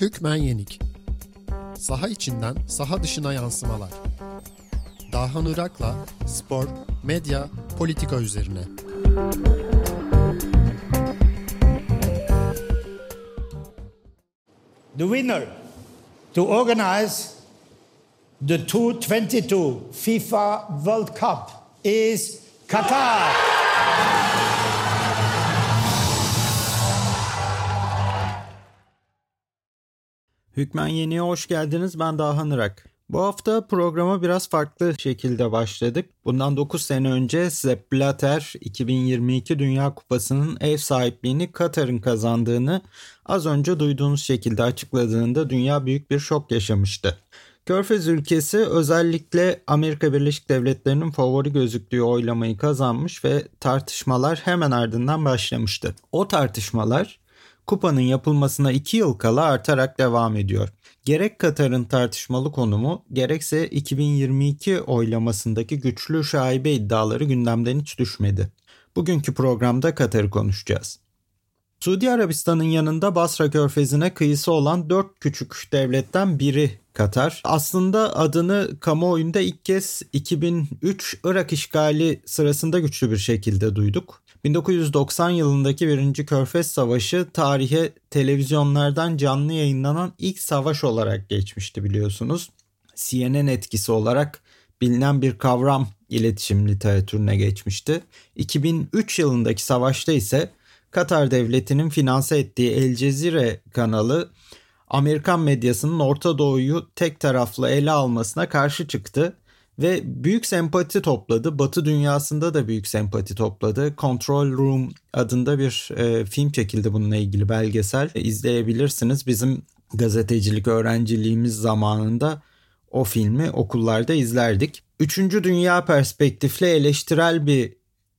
Hükmen Yenik Saha içinden saha dışına yansımalar. Dahan Irak'la spor, medya, politika üzerine. The winner to organize the 2022 FIFA World Cup is Qatar. Hükmen Yeni'ye hoş geldiniz. Ben Dahan Irak. Bu hafta programa biraz farklı şekilde başladık. Bundan 9 sene önce Sepp Blatter 2022 Dünya Kupası'nın ev sahipliğini Katar'ın kazandığını az önce duyduğunuz şekilde açıkladığında dünya büyük bir şok yaşamıştı. Körfez ülkesi özellikle Amerika Birleşik Devletleri'nin favori gözüktüğü oylamayı kazanmış ve tartışmalar hemen ardından başlamıştı. O tartışmalar kupanın yapılmasına 2 yıl kala artarak devam ediyor. Gerek Katar'ın tartışmalı konumu gerekse 2022 oylamasındaki güçlü şaibe iddiaları gündemden hiç düşmedi. Bugünkü programda Katar'ı konuşacağız. Suudi Arabistan'ın yanında Basra Körfezi'ne kıyısı olan dört küçük devletten biri Katar. Aslında adını kamuoyunda ilk kez 2003 Irak işgali sırasında güçlü bir şekilde duyduk. 1990 yılındaki 1. Körfez Savaşı tarihe televizyonlardan canlı yayınlanan ilk savaş olarak geçmişti biliyorsunuz. CNN etkisi olarak bilinen bir kavram iletişim literatürüne geçmişti. 2003 yılındaki savaşta ise Katar devletinin finanse ettiği El Cezire kanalı Amerikan medyasının Orta Doğu'yu tek taraflı ele almasına karşı çıktı ve büyük sempati topladı. Batı dünyasında da büyük sempati topladı. Control Room adında bir e, film çekildi bununla ilgili belgesel. E, izleyebilirsiniz. Bizim gazetecilik öğrenciliğimiz zamanında o filmi okullarda izlerdik. Üçüncü dünya perspektifli eleştirel bir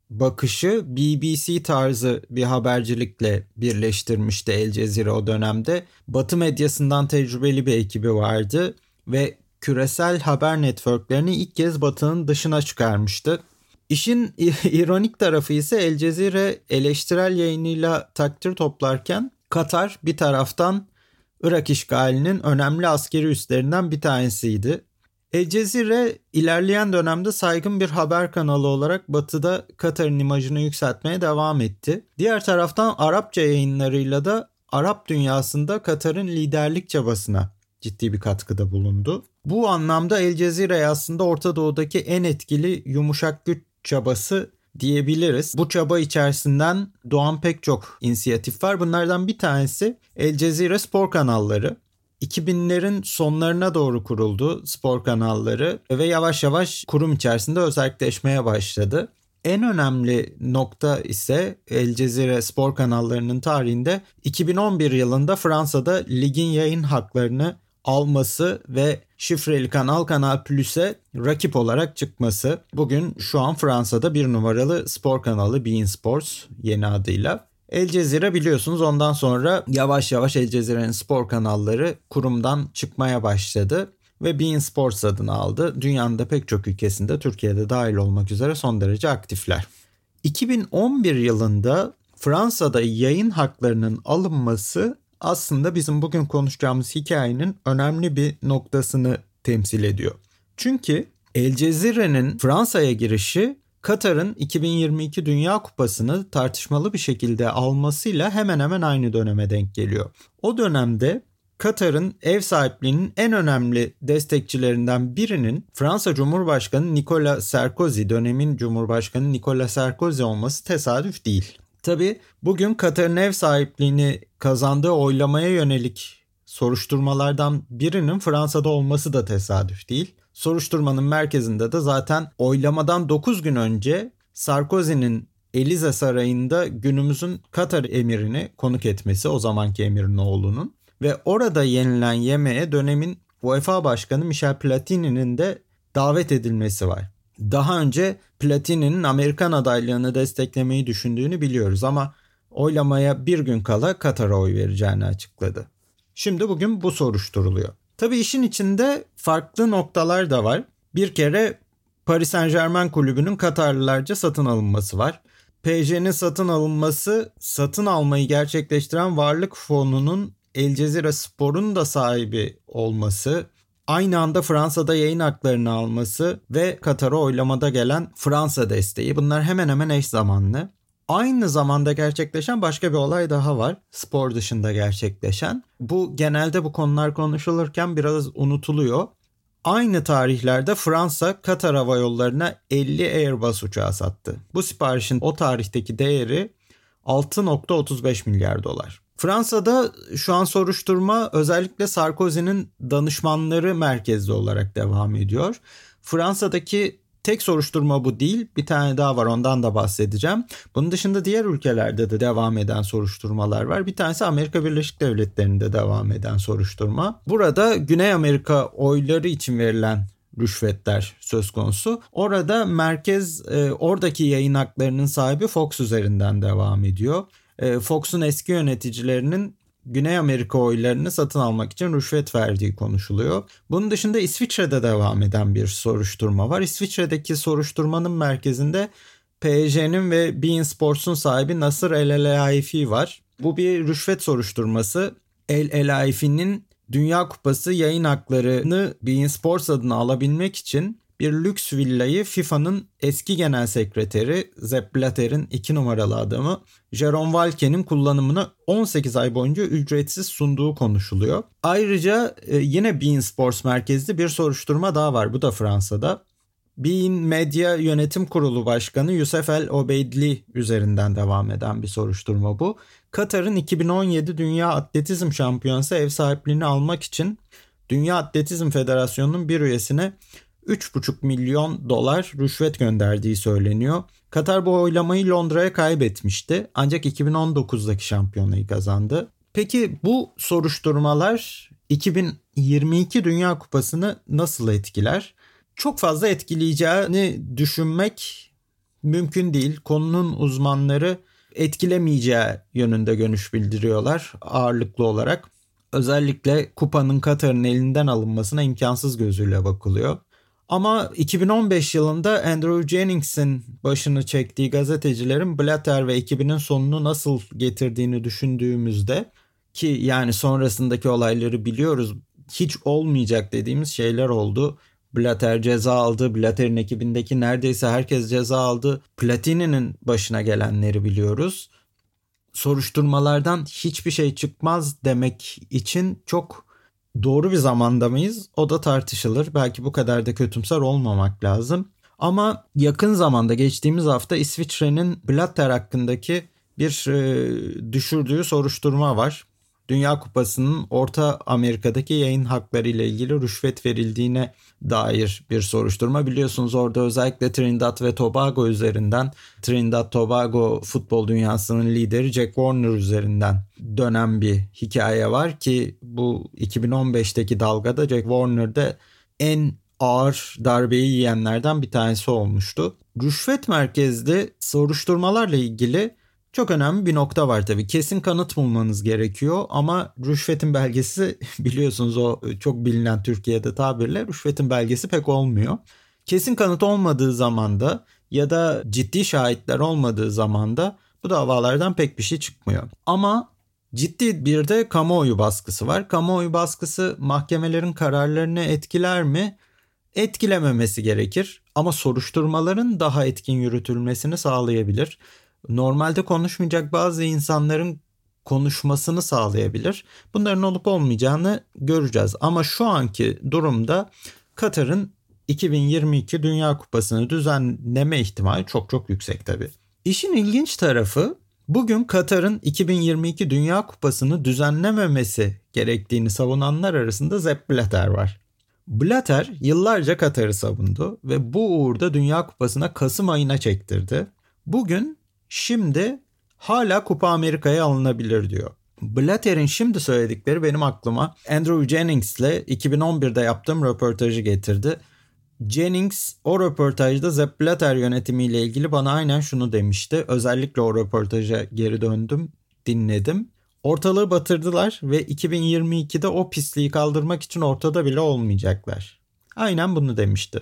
bakışı BBC tarzı bir habercilikle birleştirmişti El Cezire o dönemde. Batı medyasından tecrübeli bir ekibi vardı ve küresel haber networklerini ilk kez Batı'nın dışına çıkarmıştı. İşin ironik tarafı ise El Cezire eleştirel yayınıyla takdir toplarken Katar bir taraftan Irak işgalinin önemli askeri üslerinden bir tanesiydi. El Cezire ilerleyen dönemde saygın bir haber kanalı olarak batıda Katar'ın imajını yükseltmeye devam etti. Diğer taraftan Arapça yayınlarıyla da Arap dünyasında Katar'ın liderlik çabasına ciddi bir katkıda bulundu. Bu anlamda El Cezire aslında Orta Doğu'daki en etkili yumuşak güç çabası diyebiliriz. Bu çaba içerisinden doğan pek çok inisiyatif var. Bunlardan bir tanesi El Cezire spor kanalları. 2000'lerin sonlarına doğru kuruldu spor kanalları ve yavaş yavaş kurum içerisinde özelleşmeye başladı. En önemli nokta ise El Cezire spor kanallarının tarihinde 2011 yılında Fransa'da ligin yayın haklarını alması ve şifreli kanal Kanal Plus'e rakip olarak çıkması. Bugün şu an Fransa'da bir numaralı spor kanalı Bein Sports yeni adıyla. El Cezire biliyorsunuz ondan sonra yavaş yavaş El Cezire'nin spor kanalları kurumdan çıkmaya başladı ve Bein Sports adını aldı. Dünyanın da pek çok ülkesinde Türkiye'de dahil olmak üzere son derece aktifler. 2011 yılında Fransa'da yayın haklarının alınması aslında bizim bugün konuşacağımız hikayenin önemli bir noktasını temsil ediyor. Çünkü El Cezire'nin Fransa'ya girişi Katar'ın 2022 Dünya Kupası'nı tartışmalı bir şekilde almasıyla hemen hemen aynı döneme denk geliyor. O dönemde Katar'ın ev sahipliğinin en önemli destekçilerinden birinin Fransa Cumhurbaşkanı Nicolas Sarkozy, dönemin Cumhurbaşkanı Nicolas Sarkozy olması tesadüf değil. Tabi bugün Katar'ın ev sahipliğini kazandığı oylamaya yönelik soruşturmalardan birinin Fransa'da olması da tesadüf değil. Soruşturmanın merkezinde de zaten oylamadan 9 gün önce Sarkozy'nin Elize Sarayı'nda günümüzün Katar emirini konuk etmesi o zamanki emirin oğlunun ve orada yenilen yemeğe dönemin UEFA Başkanı Michel Platini'nin de davet edilmesi var. Daha önce Platini'nin Amerikan adaylığını desteklemeyi düşündüğünü biliyoruz ama oylamaya bir gün kala Katar'a oy vereceğini açıkladı. Şimdi bugün bu soruşturuluyor. Tabi işin içinde farklı noktalar da var. Bir kere Paris Saint Germain kulübünün Katarlılarca satın alınması var. PSG'nin satın alınması satın almayı gerçekleştiren varlık fonunun El Cezire Spor'un da sahibi olması, aynı anda Fransa'da yayın haklarını alması ve Katar'a oylamada gelen Fransa desteği bunlar hemen hemen eş zamanlı. Aynı zamanda gerçekleşen başka bir olay daha var. Spor dışında gerçekleşen. Bu genelde bu konular konuşulurken biraz unutuluyor. Aynı tarihlerde Fransa Katar Hava Yolları'na 50 Airbus uçağı sattı. Bu siparişin o tarihteki değeri 6.35 milyar dolar. Fransa'da şu an soruşturma özellikle Sarkozy'nin danışmanları merkezli olarak devam ediyor. Fransa'daki tek soruşturma bu değil. Bir tane daha var ondan da bahsedeceğim. Bunun dışında diğer ülkelerde de devam eden soruşturmalar var. Bir tanesi Amerika Birleşik Devletleri'nde devam eden soruşturma. Burada Güney Amerika oyları için verilen rüşvetler söz konusu. Orada merkez e, oradaki yayın haklarının sahibi Fox üzerinden devam ediyor. E, Fox'un eski yöneticilerinin Güney Amerika oylarını satın almak için rüşvet verdiği konuşuluyor. Bunun dışında İsviçre'de devam eden bir soruşturma var. İsviçre'deki soruşturmanın merkezinde PSG'nin ve Bein Sports'un sahibi Nasır El Elaifi var. Bu bir rüşvet soruşturması. El Elaifi'nin Dünya Kupası yayın haklarını Bein Sports adına alabilmek için bir lüks villayı FIFA'nın eski genel sekreteri Sepp Blatter'in 2 numaralı adamı Jerome Valke'nin kullanımını 18 ay boyunca ücretsiz sunduğu konuşuluyor. Ayrıca e, yine Bein Sports merkezli bir soruşturma daha var. Bu da Fransa'da. Bein Medya Yönetim Kurulu Başkanı Yusuf El Obeidli üzerinden devam eden bir soruşturma bu. Katar'ın 2017 Dünya Atletizm Şampiyonası ev sahipliğini almak için Dünya Atletizm Federasyonu'nun bir üyesine 3,5 milyon dolar rüşvet gönderdiği söyleniyor. Katar bu oylamayı Londra'ya kaybetmişti ancak 2019'daki şampiyonayı kazandı. Peki bu soruşturmalar 2022 Dünya Kupası'nı nasıl etkiler? Çok fazla etkileyeceğini düşünmek mümkün değil. Konunun uzmanları etkilemeyeceği yönünde görüş bildiriyorlar ağırlıklı olarak. Özellikle kupanın Katar'ın elinden alınmasına imkansız gözüyle bakılıyor. Ama 2015 yılında Andrew Jennings'in başını çektiği gazetecilerin Blatter ve ekibinin sonunu nasıl getirdiğini düşündüğümüzde ki yani sonrasındaki olayları biliyoruz hiç olmayacak dediğimiz şeyler oldu. Blatter ceza aldı. Blatter'in ekibindeki neredeyse herkes ceza aldı. Platini'nin başına gelenleri biliyoruz. Soruşturmalardan hiçbir şey çıkmaz demek için çok doğru bir zamanda mıyız? O da tartışılır. Belki bu kadar da kötümser olmamak lazım. Ama yakın zamanda geçtiğimiz hafta İsviçre'nin Blatter hakkındaki bir e, düşürdüğü soruşturma var. Dünya Kupası'nın Orta Amerika'daki yayın hakları ile ilgili rüşvet verildiğine dair bir soruşturma. Biliyorsunuz orada özellikle Trinidad ve Tobago üzerinden Trinidad Tobago futbol dünyasının lideri Jack Warner üzerinden dönen bir hikaye var ki bu 2015'teki dalgada Jack Warner'de en ağır darbeyi yiyenlerden bir tanesi olmuştu. Rüşvet merkezli soruşturmalarla ilgili çok önemli bir nokta var tabii. Kesin kanıt bulmanız gerekiyor ama rüşvetin belgesi biliyorsunuz o çok bilinen Türkiye'de tabirle rüşvetin belgesi pek olmuyor. Kesin kanıt olmadığı zamanda ya da ciddi şahitler olmadığı zamanda bu davalardan pek bir şey çıkmıyor. Ama ciddi bir de kamuoyu baskısı var. Kamuoyu baskısı mahkemelerin kararlarını etkiler mi? Etkilememesi gerekir ama soruşturmaların daha etkin yürütülmesini sağlayabilir normalde konuşmayacak bazı insanların konuşmasını sağlayabilir. Bunların olup olmayacağını göreceğiz. Ama şu anki durumda Katar'ın 2022 Dünya Kupası'nı düzenleme ihtimali çok çok yüksek tabii. İşin ilginç tarafı bugün Katar'ın 2022 Dünya Kupası'nı düzenlememesi gerektiğini savunanlar arasında Sepp Blatter var. Blatter yıllarca Katar'ı savundu ve bu uğurda Dünya Kupası'na Kasım ayına çektirdi. Bugün Şimdi hala Kupa Amerika'ya alınabilir diyor. Blatter'in şimdi söyledikleri benim aklıma Andrew Jennings ile 2011'de yaptığım röportajı getirdi. Jennings o röportajda Sepp Blatter yönetimiyle ilgili bana aynen şunu demişti. Özellikle o röportaja geri döndüm, dinledim. Ortalığı batırdılar ve 2022'de o pisliği kaldırmak için ortada bile olmayacaklar. Aynen bunu demişti.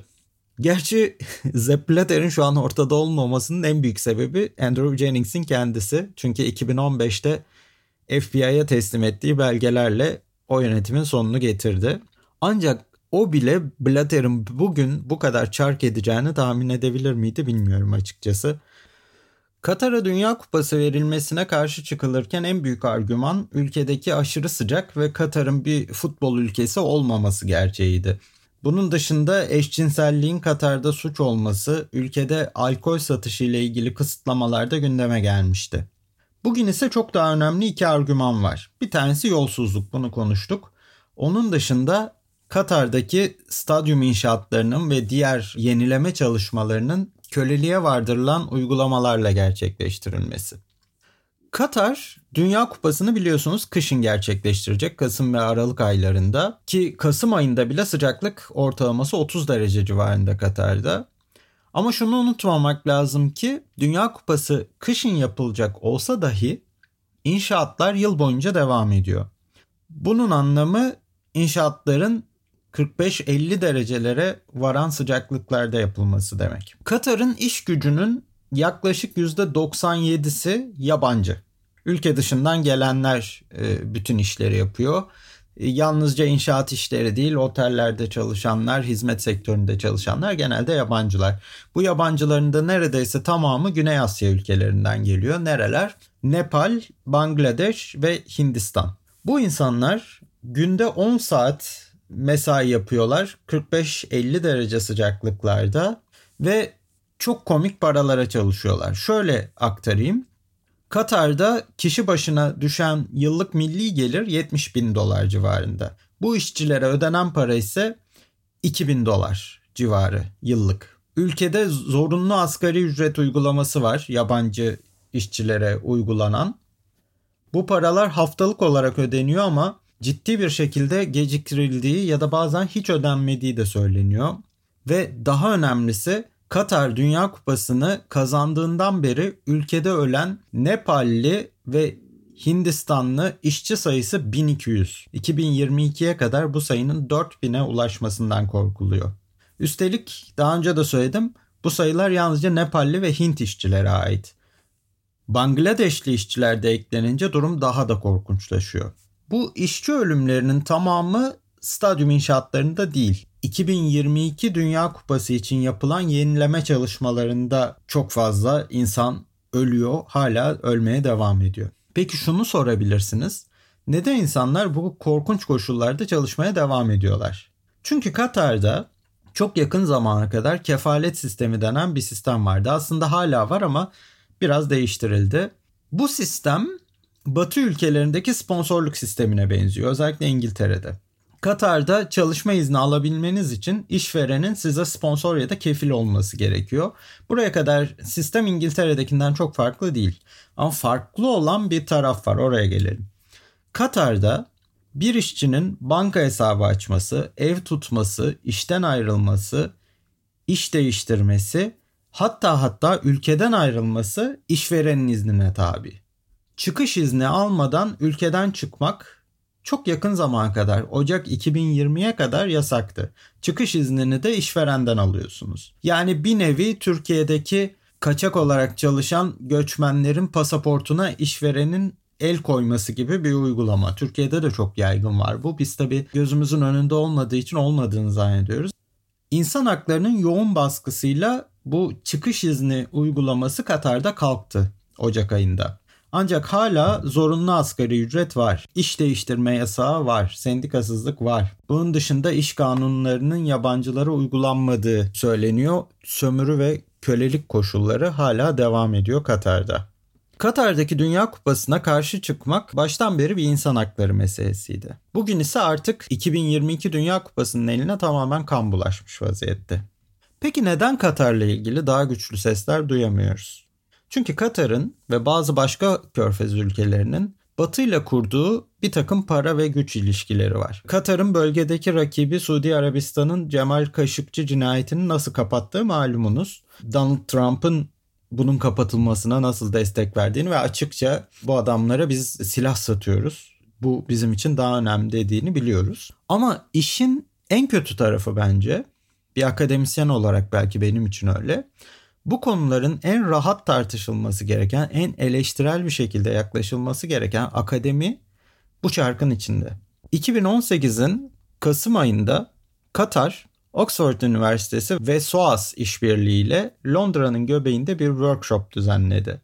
Gerçi Blatter'in şu an ortada olmamasının en büyük sebebi Andrew Jennings'in kendisi. Çünkü 2015'te FBI'ya teslim ettiği belgelerle o yönetimin sonunu getirdi. Ancak o bile Blatter'ın bugün bu kadar çark edeceğini tahmin edebilir miydi bilmiyorum açıkçası. Katar'a Dünya Kupası verilmesine karşı çıkılırken en büyük argüman ülkedeki aşırı sıcak ve Katar'ın bir futbol ülkesi olmaması gerçeğiydi. Bunun dışında eşcinselliğin Katar'da suç olması, ülkede alkol satışı ile ilgili kısıtlamalar da gündeme gelmişti. Bugün ise çok daha önemli iki argüman var. Bir tanesi yolsuzluk, bunu konuştuk. Onun dışında Katar'daki stadyum inşaatlarının ve diğer yenileme çalışmalarının köleliğe vardırılan uygulamalarla gerçekleştirilmesi. Katar Dünya Kupası'nı biliyorsunuz kışın gerçekleştirecek Kasım ve Aralık aylarında ki Kasım ayında bile sıcaklık ortalaması 30 derece civarında Katar'da. Ama şunu unutmamak lazım ki Dünya Kupası kışın yapılacak olsa dahi inşaatlar yıl boyunca devam ediyor. Bunun anlamı inşaatların 45-50 derecelere varan sıcaklıklarda yapılması demek. Katar'ın iş gücünün yaklaşık %97'si yabancı. Ülke dışından gelenler e, bütün işleri yapıyor. E, yalnızca inşaat işleri değil, otellerde çalışanlar, hizmet sektöründe çalışanlar genelde yabancılar. Bu yabancıların da neredeyse tamamı Güney Asya ülkelerinden geliyor. Nereler? Nepal, Bangladeş ve Hindistan. Bu insanlar günde 10 saat mesai yapıyorlar. 45-50 derece sıcaklıklarda ve çok komik paralara çalışıyorlar. Şöyle aktarayım. Katar'da kişi başına düşen yıllık milli gelir 70 bin dolar civarında. Bu işçilere ödenen para ise 2000 dolar civarı yıllık. Ülkede zorunlu asgari ücret uygulaması var yabancı işçilere uygulanan. Bu paralar haftalık olarak ödeniyor ama ciddi bir şekilde geciktirildiği ya da bazen hiç ödenmediği de söyleniyor. Ve daha önemlisi Katar Dünya Kupası'nı kazandığından beri ülkede ölen Nepalli ve Hindistanlı işçi sayısı 1200. 2022'ye kadar bu sayının 4000'e ulaşmasından korkuluyor. Üstelik daha önce de söyledim bu sayılar yalnızca Nepalli ve Hint işçilere ait. Bangladeşli işçiler de eklenince durum daha da korkunçlaşıyor. Bu işçi ölümlerinin tamamı stadyum inşaatlarında değil. 2022 Dünya Kupası için yapılan yenileme çalışmalarında çok fazla insan ölüyor, hala ölmeye devam ediyor. Peki şunu sorabilirsiniz. Neden insanlar bu korkunç koşullarda çalışmaya devam ediyorlar? Çünkü Katar'da çok yakın zamana kadar kefalet sistemi denen bir sistem vardı. Aslında hala var ama biraz değiştirildi. Bu sistem Batı ülkelerindeki sponsorluk sistemine benziyor. Özellikle İngiltere'de. Katar'da çalışma izni alabilmeniz için işverenin size sponsor ya da kefil olması gerekiyor. Buraya kadar sistem İngiltere'dekinden çok farklı değil. Ama farklı olan bir taraf var oraya gelelim. Katar'da bir işçinin banka hesabı açması, ev tutması, işten ayrılması, iş değiştirmesi, hatta hatta ülkeden ayrılması işverenin iznine tabi. Çıkış izni almadan ülkeden çıkmak çok yakın zamana kadar Ocak 2020'ye kadar yasaktı. Çıkış iznini de işverenden alıyorsunuz. Yani bir nevi Türkiye'deki kaçak olarak çalışan göçmenlerin pasaportuna işverenin el koyması gibi bir uygulama. Türkiye'de de çok yaygın var bu. Biz tabi gözümüzün önünde olmadığı için olmadığını zannediyoruz. İnsan haklarının yoğun baskısıyla bu çıkış izni uygulaması Katar'da kalktı Ocak ayında. Ancak hala zorunlu asgari ücret var. İş değiştirme yasağı var. Sendikasızlık var. Bunun dışında iş kanunlarının yabancılara uygulanmadığı söyleniyor. Sömürü ve kölelik koşulları hala devam ediyor Katar'da. Katar'daki Dünya Kupası'na karşı çıkmak baştan beri bir insan hakları meselesiydi. Bugün ise artık 2022 Dünya Kupası'nın eline tamamen kan bulaşmış vaziyette. Peki neden Katar'la ilgili daha güçlü sesler duyamıyoruz? Çünkü Katar'ın ve bazı başka körfez ülkelerinin Batı ile kurduğu bir takım para ve güç ilişkileri var. Katar'ın bölgedeki rakibi Suudi Arabistan'ın Cemal Kaşıkçı cinayetini nasıl kapattığı malumunuz. Donald Trump'ın bunun kapatılmasına nasıl destek verdiğini ve açıkça bu adamlara biz silah satıyoruz. Bu bizim için daha önemli dediğini biliyoruz. Ama işin en kötü tarafı bence bir akademisyen olarak belki benim için öyle. Bu konuların en rahat tartışılması gereken, en eleştirel bir şekilde yaklaşılması gereken akademi bu çarkın içinde. 2018'in Kasım ayında Katar, Oxford Üniversitesi ve SOAS işbirliğiyle Londra'nın göbeğinde bir workshop düzenledi.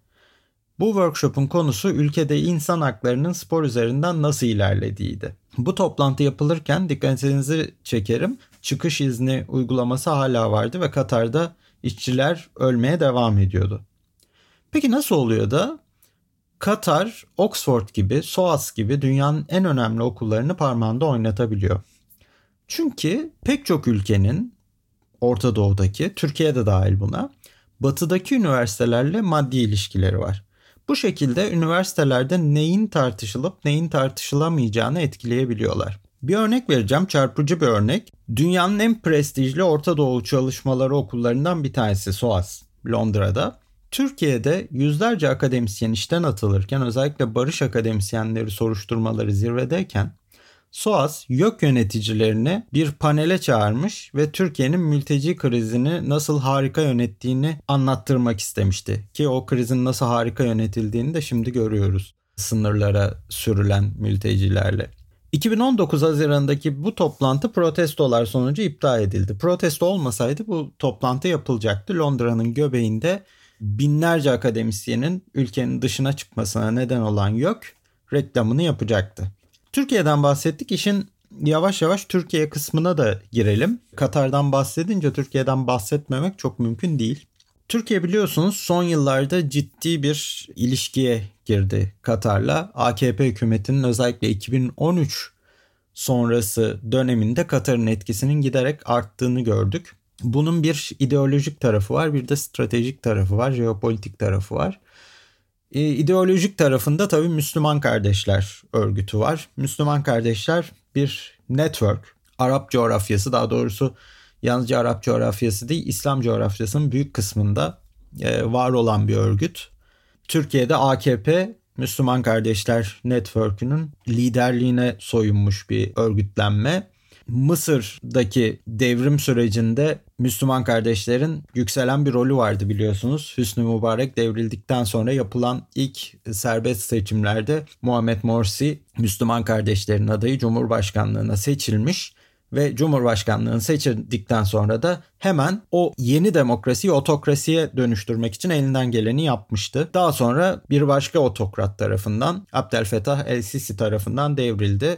Bu workshop'un konusu ülkede insan haklarının spor üzerinden nasıl ilerlediğiydi. Bu toplantı yapılırken dikkatinizi çekerim. Çıkış izni uygulaması hala vardı ve Katar'da işçiler ölmeye devam ediyordu. Peki nasıl oluyor da Katar, Oxford gibi, SOAS gibi dünyanın en önemli okullarını parmağında oynatabiliyor? Çünkü pek çok ülkenin Orta Doğu'daki, Türkiye'de dahil buna, batıdaki üniversitelerle maddi ilişkileri var. Bu şekilde üniversitelerde neyin tartışılıp neyin tartışılamayacağını etkileyebiliyorlar. Bir örnek vereceğim, çarpıcı bir örnek. Dünyanın en prestijli Orta Doğu çalışmaları okullarından bir tanesi SOAS, Londra'da. Türkiye'de yüzlerce akademisyen işten atılırken özellikle barış akademisyenleri soruşturmaları zirvedeyken SOAS YÖK yöneticilerini bir panele çağırmış ve Türkiye'nin mülteci krizini nasıl harika yönettiğini anlattırmak istemişti. Ki o krizin nasıl harika yönetildiğini de şimdi görüyoruz sınırlara sürülen mültecilerle. 2019 Haziran'daki bu toplantı protestolar sonucu iptal edildi. Protesto olmasaydı bu toplantı yapılacaktı. Londra'nın göbeğinde binlerce akademisyenin ülkenin dışına çıkmasına neden olan YÖK reklamını yapacaktı. Türkiye'den bahsettik. İşin yavaş yavaş Türkiye kısmına da girelim. Katar'dan bahsedince Türkiye'den bahsetmemek çok mümkün değil. Türkiye biliyorsunuz son yıllarda ciddi bir ilişkiye girdi Katar'la. AKP hükümetinin özellikle 2013 sonrası döneminde Katar'ın etkisinin giderek arttığını gördük. Bunun bir ideolojik tarafı var, bir de stratejik tarafı var, jeopolitik tarafı var. E, ideolojik tarafında tabii Müslüman Kardeşler örgütü var. Müslüman Kardeşler bir network, Arap coğrafyası daha doğrusu yalnızca Arap coğrafyası değil İslam coğrafyasının büyük kısmında e, var olan bir örgüt. Türkiye'de AKP Müslüman Kardeşler Network'ünün liderliğine soyunmuş bir örgütlenme. Mısır'daki devrim sürecinde Müslüman kardeşlerin yükselen bir rolü vardı biliyorsunuz. Hüsnü Mübarek devrildikten sonra yapılan ilk serbest seçimlerde Muhammed Morsi Müslüman kardeşlerin adayı Cumhurbaşkanlığına seçilmiş ve Cumhurbaşkanlığını seçildikten sonra da hemen o yeni demokrasiyi otokrasiye dönüştürmek için elinden geleni yapmıştı. Daha sonra bir başka otokrat tarafından Abdülfettah El-Sisi tarafından devrildi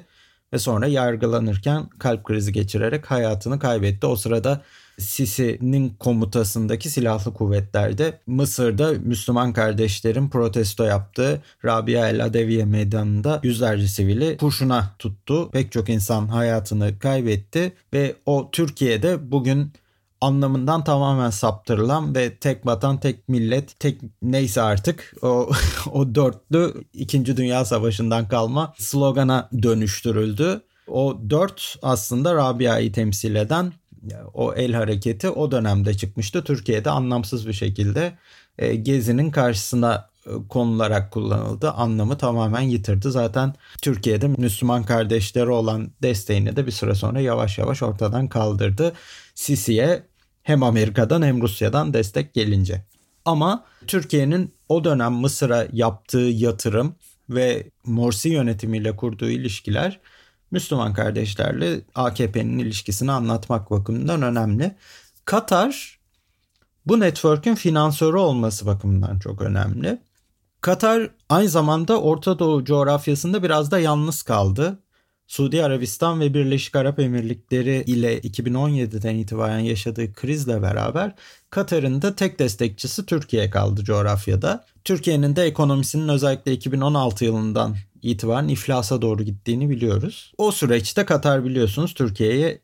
ve sonra yargılanırken kalp krizi geçirerek hayatını kaybetti. O sırada Sisi'nin komutasındaki silahlı kuvvetlerde Mısır'da Müslüman kardeşlerin protesto yaptığı Rabia El Adeviye meydanında yüzlerce sivili kurşuna tuttu. Pek çok insan hayatını kaybetti ve o Türkiye'de bugün anlamından tamamen saptırılan ve tek vatan, tek millet, tek neyse artık o, o dörtlü 2. Dünya Savaşı'ndan kalma slogana dönüştürüldü. O dört aslında Rabia'yı temsil eden o el hareketi o dönemde çıkmıştı. Türkiye'de anlamsız bir şekilde e, Gezi'nin karşısına e, konularak kullanıldı. Anlamı tamamen yitirdi. Zaten Türkiye'de Müslüman kardeşleri olan desteğini de bir süre sonra yavaş yavaş ortadan kaldırdı. Sisi'ye hem Amerika'dan hem Rusya'dan destek gelince. Ama Türkiye'nin o dönem Mısır'a yaptığı yatırım ve Morsi yönetimiyle kurduğu ilişkiler Müslüman kardeşlerle AKP'nin ilişkisini anlatmak bakımından önemli. Katar bu network'ün finansörü olması bakımından çok önemli. Katar aynı zamanda Orta Doğu coğrafyasında biraz da yalnız kaldı. Suudi Arabistan ve Birleşik Arap Emirlikleri ile 2017'den itibaren yaşadığı krizle beraber Katar'ın da tek destekçisi Türkiye kaldı coğrafyada. Türkiye'nin de ekonomisinin özellikle 2016 yılından itibaren iflasa doğru gittiğini biliyoruz. O süreçte Katar biliyorsunuz Türkiye'ye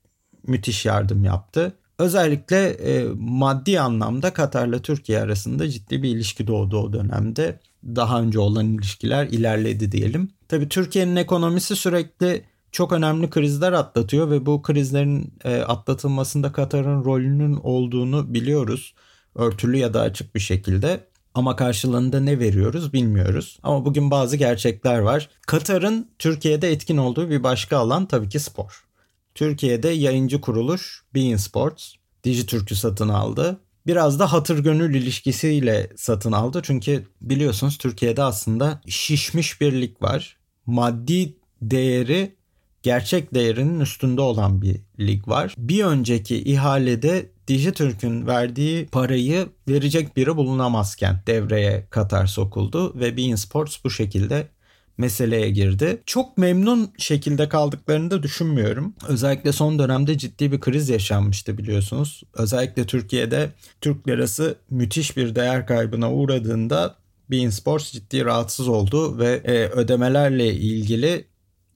müthiş yardım yaptı. Özellikle e, maddi anlamda Katar'la Türkiye arasında ciddi bir ilişki doğdu o dönemde. Daha önce olan ilişkiler ilerledi diyelim. Tabii Türkiye'nin ekonomisi sürekli çok önemli krizler atlatıyor ve bu krizlerin e, atlatılmasında Katar'ın rolünün olduğunu biliyoruz. Örtülü ya da açık bir şekilde. Ama karşılığında ne veriyoruz bilmiyoruz. Ama bugün bazı gerçekler var. Katar'ın Türkiye'de etkin olduğu bir başka alan tabii ki spor. Türkiye'de yayıncı kuruluş Bein Sports Dijitürk'ü satın aldı. Biraz da hatır gönül ilişkisiyle satın aldı. Çünkü biliyorsunuz Türkiye'de aslında şişmiş bir lig var. Maddi değeri gerçek değerinin üstünde olan bir lig var. Bir önceki ihalede Dijitürk'ün verdiği parayı verecek biri bulunamazken devreye Katar sokuldu ve Bein Sports bu şekilde meseleye girdi. Çok memnun şekilde kaldıklarını da düşünmüyorum. Özellikle son dönemde ciddi bir kriz yaşanmıştı biliyorsunuz. Özellikle Türkiye'de Türk lirası müthiş bir değer kaybına uğradığında Bein Sports ciddi rahatsız oldu ve e, ödemelerle ilgili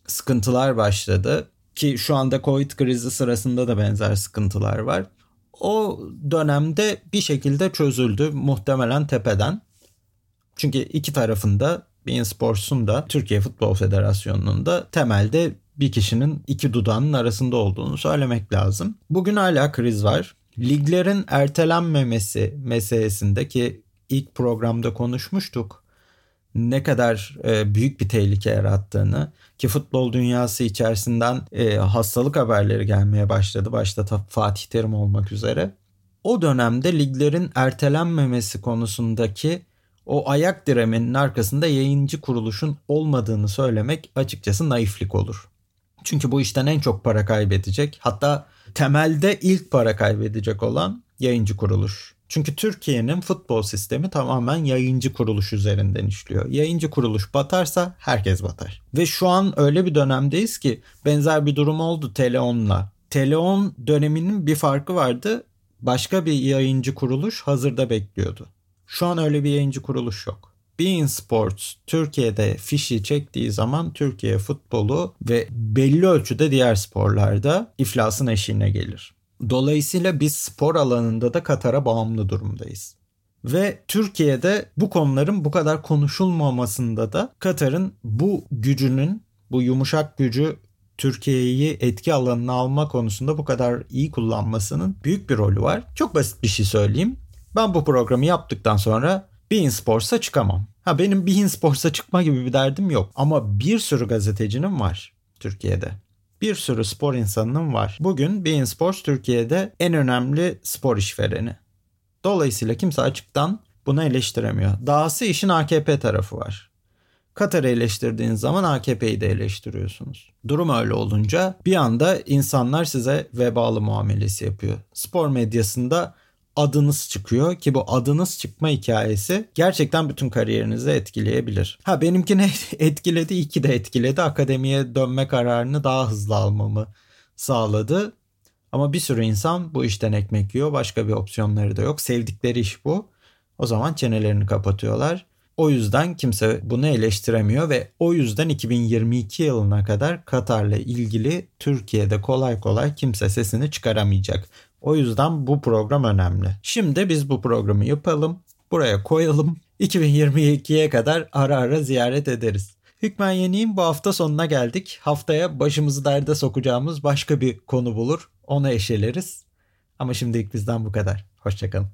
sıkıntılar başladı. Ki şu anda Covid krizi sırasında da benzer sıkıntılar var. O dönemde bir şekilde çözüldü muhtemelen tepeden. Çünkü iki tarafında Bein Sports'un da Türkiye Futbol Federasyonu'nun da temelde bir kişinin iki dudağının arasında olduğunu söylemek lazım. Bugün hala kriz var. Liglerin ertelenmemesi meselesinde ki ilk programda konuşmuştuk ne kadar e, büyük bir tehlike yarattığını ki futbol dünyası içerisinden e, hastalık haberleri gelmeye başladı. Başta Fatih Terim olmak üzere. O dönemde liglerin ertelenmemesi konusundaki o ayak diremenin arkasında yayıncı kuruluşun olmadığını söylemek açıkçası naiflik olur. Çünkü bu işten en çok para kaybedecek hatta temelde ilk para kaybedecek olan yayıncı kuruluş. Çünkü Türkiye'nin futbol sistemi tamamen yayıncı kuruluş üzerinden işliyor. Yayıncı kuruluş batarsa herkes batar. Ve şu an öyle bir dönemdeyiz ki benzer bir durum oldu Teleon'la. Teleon döneminin bir farkı vardı. Başka bir yayıncı kuruluş hazırda bekliyordu. Şu an öyle bir yayıncı kuruluş yok. Bein Sports Türkiye'de fişi çektiği zaman Türkiye futbolu ve belli ölçüde diğer sporlarda iflasın eşiğine gelir. Dolayısıyla biz spor alanında da Katar'a bağımlı durumdayız. Ve Türkiye'de bu konuların bu kadar konuşulmamasında da Katar'ın bu gücünün, bu yumuşak gücü Türkiye'yi etki alanına alma konusunda bu kadar iyi kullanmasının büyük bir rolü var. Çok basit bir şey söyleyeyim. Ben bu programı yaptıktan sonra Bein Sports'a çıkamam. Ha benim Bein Sports'a çıkma gibi bir derdim yok. Ama bir sürü gazetecinin var Türkiye'de bir sürü spor insanının var. Bugün Bein Sports Türkiye'de en önemli spor işvereni. Dolayısıyla kimse açıktan bunu eleştiremiyor. Dahası işin AKP tarafı var. Katar'ı eleştirdiğiniz zaman AKP'yi de eleştiriyorsunuz. Durum öyle olunca bir anda insanlar size vebalı muamelesi yapıyor. Spor medyasında adınız çıkıyor ki bu adınız çıkma hikayesi gerçekten bütün kariyerinizi etkileyebilir. Ha benimkini etkiledi, iki de etkiledi. Akademiye dönme kararını daha hızlı almamı sağladı. Ama bir sürü insan bu işten ekmek yiyor. Başka bir opsiyonları da yok. Sevdikleri iş bu. O zaman çenelerini kapatıyorlar. O yüzden kimse bunu eleştiremiyor ve o yüzden 2022 yılına kadar Katar'la ilgili Türkiye'de kolay kolay kimse sesini çıkaramayacak. O yüzden bu program önemli. Şimdi biz bu programı yapalım, buraya koyalım. 2022'ye kadar ara ara ziyaret ederiz. Hükmen Yeni'nin bu hafta sonuna geldik. Haftaya başımızı derde sokacağımız başka bir konu bulur. Onu eşeleriz. Ama şimdilik bizden bu kadar. Hoşçakalın.